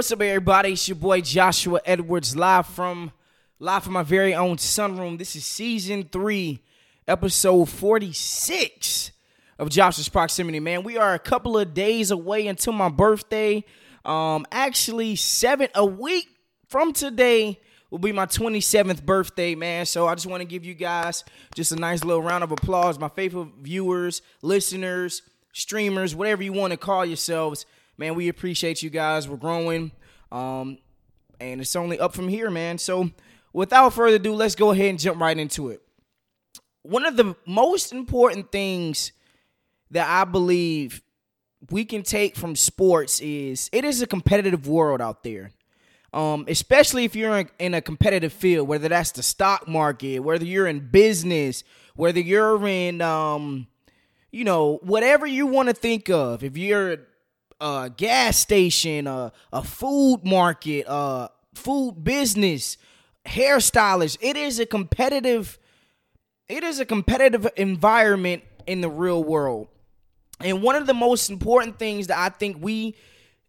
What's up, everybody? It's your boy Joshua Edwards, live from live from my very own sunroom. This is season three, episode forty-six of Joshua's Proximity. Man, we are a couple of days away until my birthday. Um, actually, seven a week from today will be my 27th birthday, man. So I just want to give you guys just a nice little round of applause. My faithful viewers, listeners, streamers, whatever you want to call yourselves man, we appreciate you guys. We're growing. Um, and it's only up from here, man. So without further ado, let's go ahead and jump right into it. One of the most important things that I believe we can take from sports is it is a competitive world out there. Um, especially if you're in, a competitive field, whether that's the stock market, whether you're in business, whether you're in, um, you know, whatever you want to think of. If you're a gas station, a, a food market, a food business, hairstylist. It is a competitive it is a competitive environment in the real world. And one of the most important things that I think we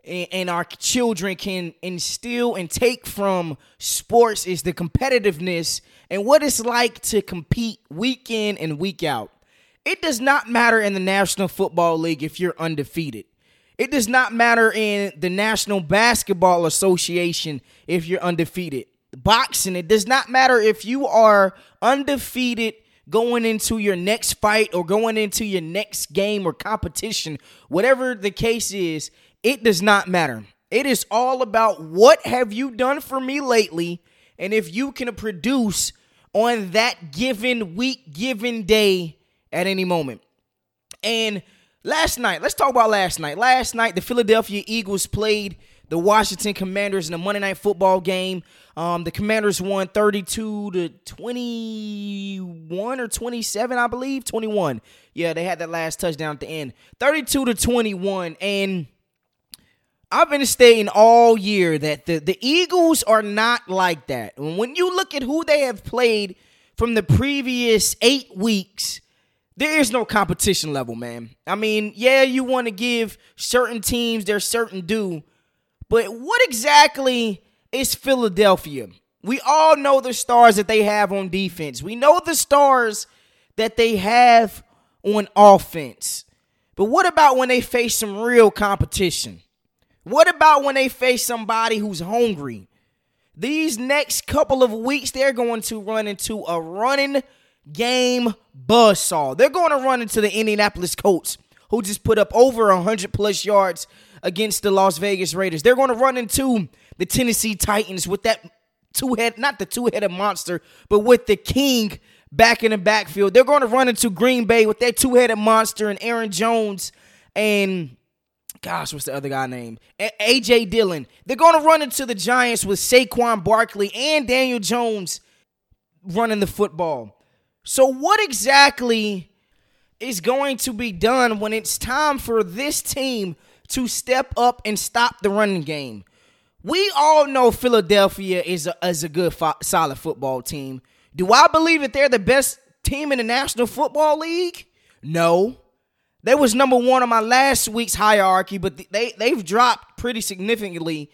and our children can instill and take from sports is the competitiveness and what it's like to compete week in and week out. It does not matter in the National Football League if you're undefeated. It does not matter in the National Basketball Association if you're undefeated. Boxing, it does not matter if you are undefeated going into your next fight or going into your next game or competition, whatever the case is, it does not matter. It is all about what have you done for me lately and if you can produce on that given week, given day at any moment. And Last night, let's talk about last night. Last night, the Philadelphia Eagles played the Washington Commanders in a Monday Night Football game. Um, the Commanders won 32 to 21 or 27, I believe. 21. Yeah, they had that last touchdown at the end. 32 to 21. And I've been stating all year that the, the Eagles are not like that. When you look at who they have played from the previous eight weeks, there is no competition level, man. I mean, yeah, you want to give certain teams their certain due, but what exactly is Philadelphia? We all know the stars that they have on defense. We know the stars that they have on offense. But what about when they face some real competition? What about when they face somebody who's hungry? These next couple of weeks, they're going to run into a running game buzzsaw. They're going to run into the Indianapolis Colts, who just put up over 100 plus yards against the Las Vegas Raiders. They're going to run into the Tennessee Titans with that two head, not the two headed monster, but with the king back in the backfield. They're going to run into Green Bay with that two headed monster and Aaron Jones and. Gosh, what's the other guy name? AJ Dillon. They're going to run into the Giants with Saquon Barkley and Daniel Jones running the football. So, what exactly is going to be done when it's time for this team to step up and stop the running game? We all know Philadelphia is a, is a good, fo- solid football team. Do I believe that they're the best team in the National Football League? No. They was number one on my last week's hierarchy, but they they've dropped pretty significantly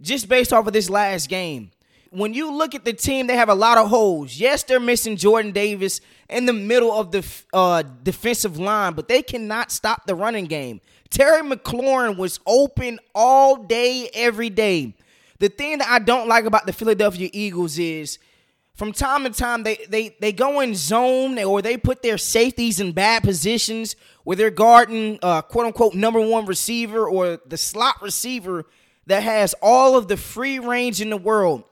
just based off of this last game when you look at the team, they have a lot of holes. Yes, they're missing Jordan Davis in the middle of the uh, defensive line, but they cannot stop the running game. Terry McLaurin was open all day, every day. The thing that I don't like about the Philadelphia Eagles is from time to time they they they go in zone or they put their safeties in bad positions where they're guarding uh, quote unquote number one receiver or the slot receiver that has all of the free range in the world.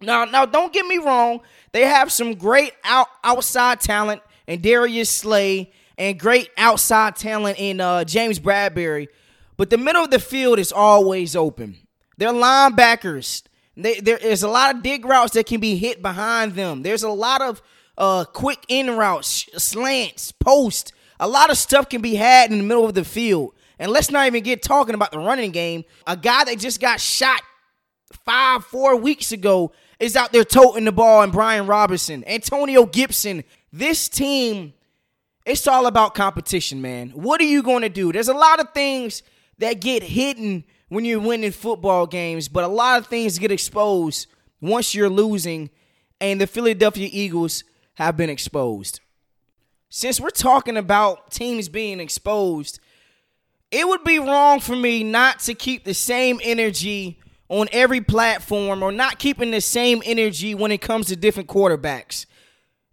Now, now, don't get me wrong. They have some great out outside talent in Darius Slay and great outside talent in uh, James Bradberry, but the middle of the field is always open. They're linebackers. They, there is a lot of dig routes that can be hit behind them. There's a lot of uh, quick in routes, slants, post. A lot of stuff can be had in the middle of the field. And let's not even get talking about the running game. A guy that just got shot five, four weeks ago is out there toting the ball and Brian Robinson, Antonio Gibson. This team, it's all about competition, man. What are you going to do? There's a lot of things that get hidden when you're winning football games, but a lot of things get exposed once you're losing, and the Philadelphia Eagles have been exposed. Since we're talking about teams being exposed, it would be wrong for me not to keep the same energy on every platform or not keeping the same energy when it comes to different quarterbacks.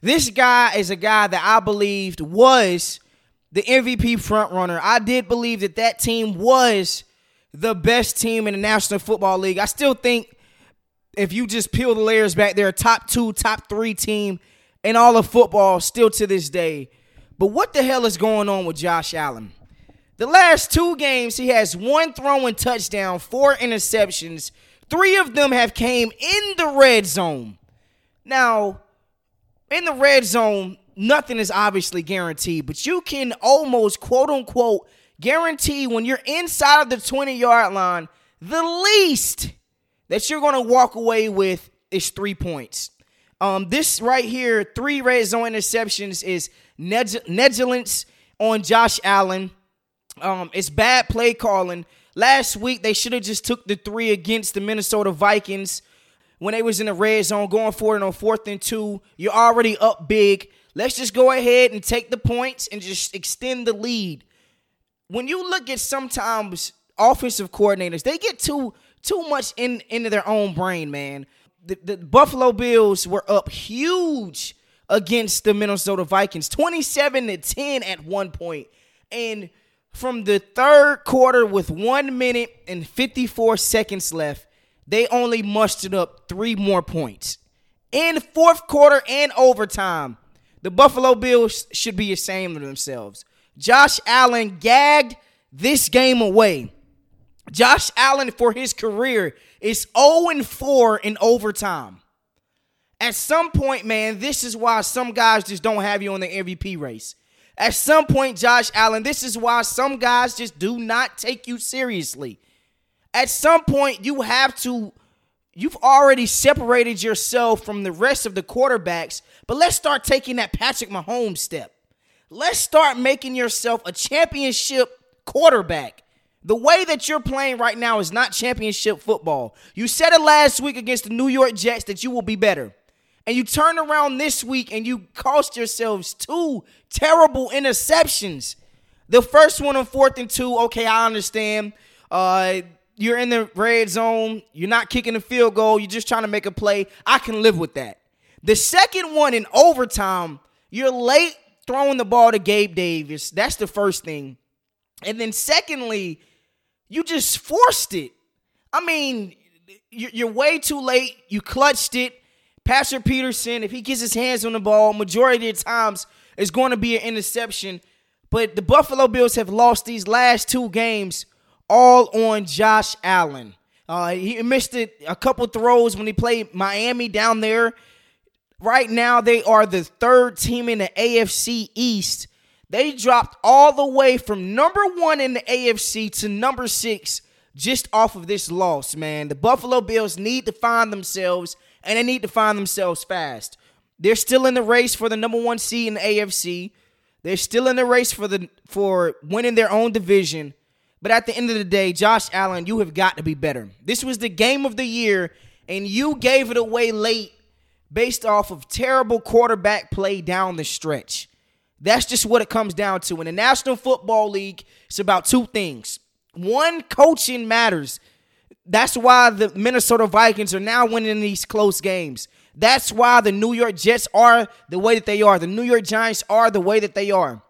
This guy is a guy that I believed was the MVP frontrunner. I did believe that that team was the best team in the National Football League. I still think if you just peel the layers back, they're a top two, top three team in all of football still to this day. But what the hell is going on with Josh Allen? The last two games, he has one throwing touchdown, four interceptions. Three of them have came in the red zone. Now, in the red zone, nothing is obviously guaranteed, but you can almost quote unquote guarantee when you're inside of the 20 yard line, the least that you're going to walk away with is three points. Um, this right here, three red zone interceptions is negligence on Josh Allen. Um, it's bad play calling. Last week they should have just took the three against the Minnesota Vikings when they was in the red zone going for it on fourth and two. You're already up big. Let's just go ahead and take the points and just extend the lead. When you look at sometimes offensive coordinators, they get too too much in into their own brain, man. The, the Buffalo Bills were up huge against the Minnesota Vikings, 27 to 10 at one point. And from the third quarter with one minute and 54 seconds left, they only mustered up three more points. In fourth quarter and overtime, the Buffalo Bills should be ashamed of themselves. Josh Allen gagged this game away. Josh Allen, for his career, is 0 4 in overtime. At some point, man, this is why some guys just don't have you on the MVP race. At some point, Josh Allen, this is why some guys just do not take you seriously. At some point, you have to, you've already separated yourself from the rest of the quarterbacks, but let's start taking that Patrick Mahomes step. Let's start making yourself a championship quarterback. The way that you're playing right now is not championship football. You said it last week against the New York Jets that you will be better and you turn around this week and you cost yourselves two terrible interceptions. The first one on fourth and two, okay, I understand. Uh, you're in the red zone. You're not kicking a field goal. You're just trying to make a play. I can live with that. The second one in overtime, you're late throwing the ball to Gabe Davis. That's the first thing. And then secondly, you just forced it. I mean, you're way too late. You clutched it. Patrick Peterson, if he gets his hands on the ball, majority of times it's going to be an interception. But the Buffalo Bills have lost these last two games all on Josh Allen. Uh, he missed it a couple throws when he played Miami down there. Right now, they are the third team in the AFC East. They dropped all the way from number one in the AFC to number six just off of this loss, man. The Buffalo Bills need to find themselves and they need to find themselves fast. They're still in the race for the number one seed in the AFC. They're still in the race for the for winning their own division. But at the end of the day, Josh Allen, you have got to be better. This was the game of the year, and you gave it away late based off of terrible quarterback play down the stretch. That's just what it comes down to. In the National Football League, it's about two things. One, coaching matters. That's why the Minnesota Vikings are now winning these close games. That's why the New York Jets are the way that they are. The New York Giants are the way that they are.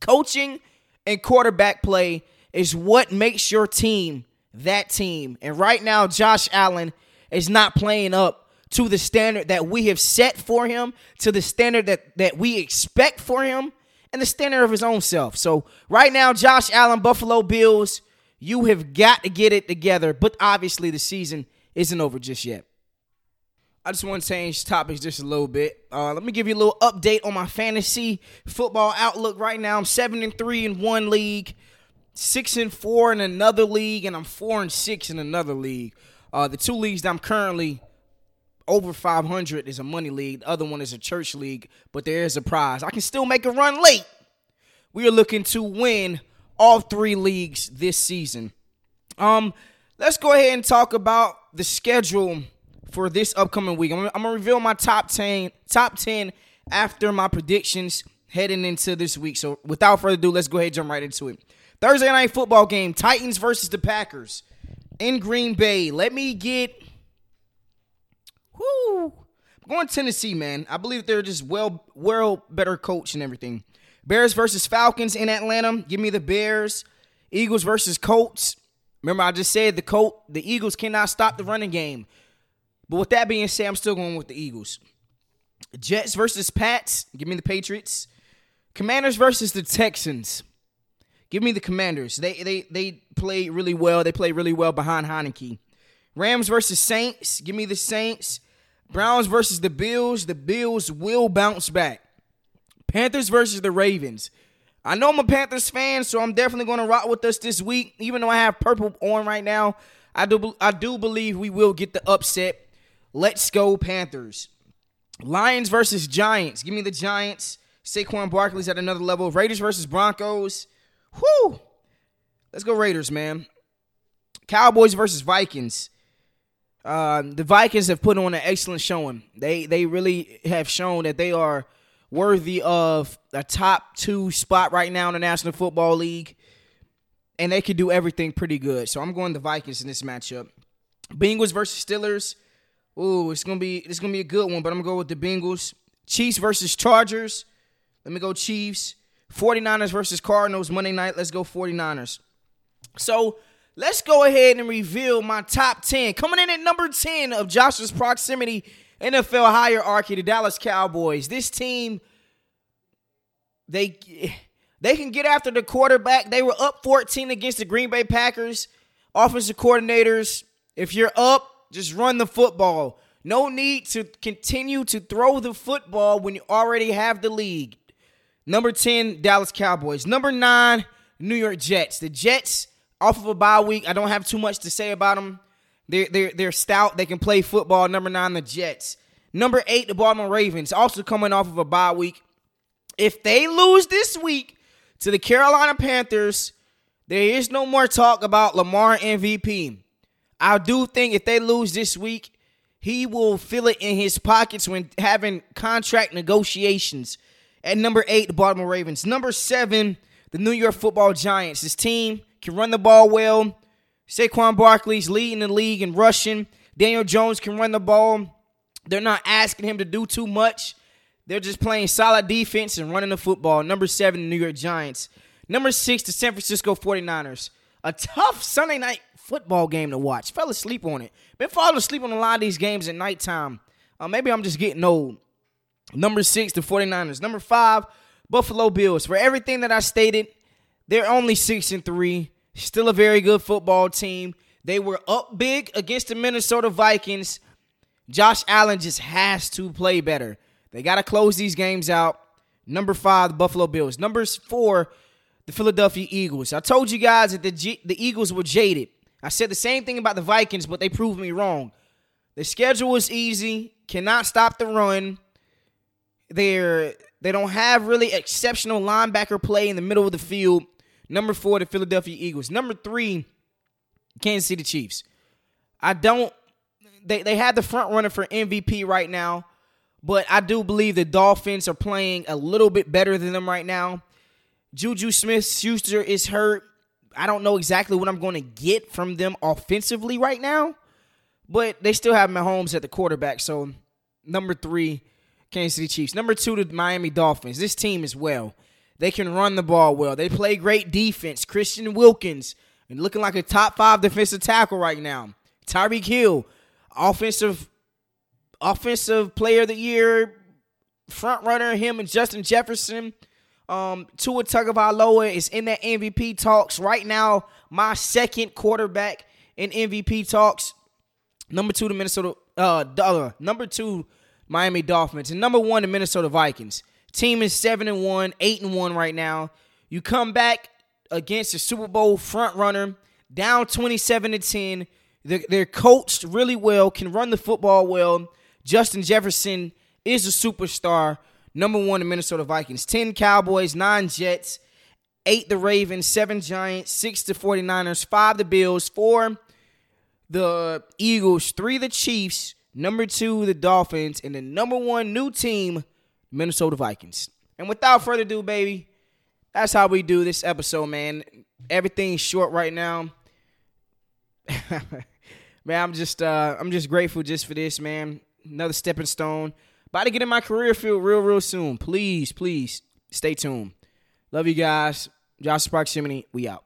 Coaching and quarterback play is what makes your team that team. And right now, Josh Allen is not playing up to the standard that we have set for him, to the standard that, that we expect for him, and the standard of his own self. So, right now, Josh Allen, Buffalo Bills you have got to get it together, but obviously the season isn't over just yet. I just want to change topics just a little bit. Uh, let me give you a little update on my fantasy football outlook right now. I'm seven and three in one league, six and four in another league, and I'm four and six in another league. Uh, the two leagues that I'm currently over 500 is a money league. The other one is a church league, but there is a prize. I can still make a run late. We are looking to win all three leagues this season. Um, let's go ahead and talk about the schedule for this upcoming week. I'm, I'm gonna reveal my top ten, top ten after my predictions heading into this week. So without further ado, let's go ahead and jump right into it. Thursday night football game: Titans versus the Packers in Green Bay. Let me get. Whoo! I'm going Tennessee, man. I believe they're just well, well better coach and everything. Bears versus Falcons in Atlanta. Give me the Bears. Eagles versus Colts. Remember, I just said the Colt, the Eagles cannot stop the running game. But with that being said, I'm still going with the Eagles. Jets versus Pats. Give me the Patriots. Commanders versus the Texans. Give me the Commanders. They they they play really well. They play really well behind Heinicke. Rams versus Saints. Give me the Saints. Browns versus the Bills. The Bills will bounce back. Panthers versus the Ravens. I know I'm a Panthers fan, so I'm definitely going to rock with us this week. Even though I have purple on right now, I do I do believe we will get the upset. Let's go Panthers. Lions versus Giants. Give me the Giants. Saquon Barkley's at another level. Raiders versus Broncos. Whoo! Let's go Raiders, man. Cowboys versus Vikings. Uh, the Vikings have put on an excellent showing. They they really have shown that they are worthy of a top two spot right now in the National Football League, and they could do everything pretty good. So I'm going the Vikings in this matchup. Bengals versus Steelers. Ooh, it's gonna be it's gonna be a good one, but I'm gonna go with the Bengals. Chiefs versus Chargers. Let me go Chiefs. 49ers versus Cardinals Monday night. Let's go 49ers. So let's go ahead and reveal my top 10. Coming in at number 10 of Joshua's proximity NFL hierarchy, the Dallas Cowboys. This team, they they can get after the quarterback. They were up 14 against the Green Bay Packers. Offensive coordinators, if you're up, just run the football. No need to continue to throw the football when you already have the lead. Number 10, Dallas Cowboys. Number 9, New York Jets. The Jets, off of a bye week, I don't have too much to say about them. They're, they're, they're stout. They can play football. Number 9, the Jets. Number 8, the Baltimore Ravens, also coming off of a bye week. If they lose this week to the Carolina Panthers, there is no more talk about Lamar MVP. I do think if they lose this week, he will feel it in his pockets when having contract negotiations at number eight, the Baltimore Ravens. Number seven, the New York Football Giants. This team can run the ball well. Saquon Barkley's leading the league in rushing. Daniel Jones can run the ball. They're not asking him to do too much. They're just playing solid defense and running the football. Number seven, New York Giants. Number six, the San Francisco 49ers. A tough Sunday night football game to watch. Fell asleep on it. Been falling asleep on a lot of these games at nighttime. Uh, maybe I'm just getting old. Number six, the 49ers. Number five, Buffalo Bills. For everything that I stated, they're only six and three. Still a very good football team. They were up big against the Minnesota Vikings. Josh Allen just has to play better. They got to close these games out. Number five, the Buffalo Bills. Number four, the Philadelphia Eagles. I told you guys that the, G- the Eagles were jaded. I said the same thing about the Vikings, but they proved me wrong. The schedule was easy, cannot stop the run. They're they don't have really exceptional linebacker play in the middle of the field. Number four, the Philadelphia Eagles. Number three, Kansas City Chiefs. I don't they, they have the front runner for MVP right now, but I do believe the Dolphins are playing a little bit better than them right now. Juju Smith Schuster is hurt. I don't know exactly what I'm going to get from them offensively right now, but they still have Mahomes at the quarterback. So, number three, Kansas City Chiefs. Number two, the Miami Dolphins. This team is well. They can run the ball well. They play great defense. Christian Wilkins, looking like a top five defensive tackle right now. Tyreek Hill, offensive offensive player of the year, front runner. Him and Justin Jefferson. Um, Tua Tagovailoa is in that MVP talks right now. My second quarterback in MVP talks. Number two, the Minnesota. Uh, uh, number two, Miami Dolphins, and number one, the Minnesota Vikings. Team is seven and one, eight and one right now. You come back against the Super Bowl front runner, down twenty-seven to ten. They're, coached really well, can run the football well. Justin Jefferson is a superstar. Number one, the Minnesota Vikings. 10 Cowboys, 9 Jets, 8 the Ravens, 7 Giants, 6 the 49ers, 5 the Bills, 4 the Eagles, three the Chiefs, number two the Dolphins, and the number one new team, Minnesota Vikings. And without further ado, baby, that's how we do this episode, man. Everything's short right now. man, I'm just uh I'm just grateful just for this, man. Another stepping stone. About to get in my career field real, real soon. Please, please stay tuned. Love you guys. Josh's Proximity, we out.